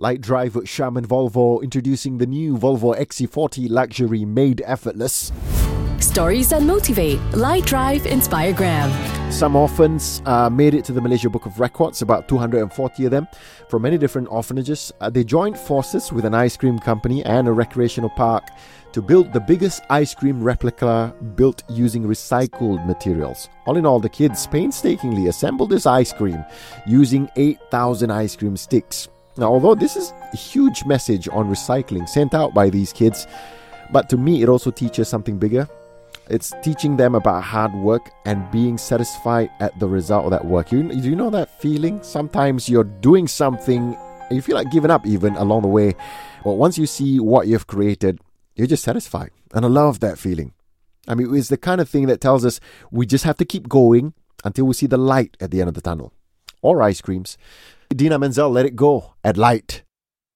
Light driver Shaman Volvo introducing the new Volvo XC40 luxury made effortless. Stories that motivate. Lite Drive Inspiregram. Some orphans uh, made it to the Malaysia Book of Records, about 240 of them, from many different orphanages. Uh, they joined forces with an ice cream company and a recreational park to build the biggest ice cream replica built using recycled materials. All in all, the kids painstakingly assembled this ice cream using 8,000 ice cream sticks. Now, although this is a huge message on recycling sent out by these kids, but to me, it also teaches something bigger. It's teaching them about hard work and being satisfied at the result of that work. You, do you know that feeling? Sometimes you're doing something, you feel like giving up even along the way. But once you see what you've created, you're just satisfied. And I love that feeling. I mean, it's the kind of thing that tells us we just have to keep going until we see the light at the end of the tunnel. Or ice creams. Idina Menzel let it go at light.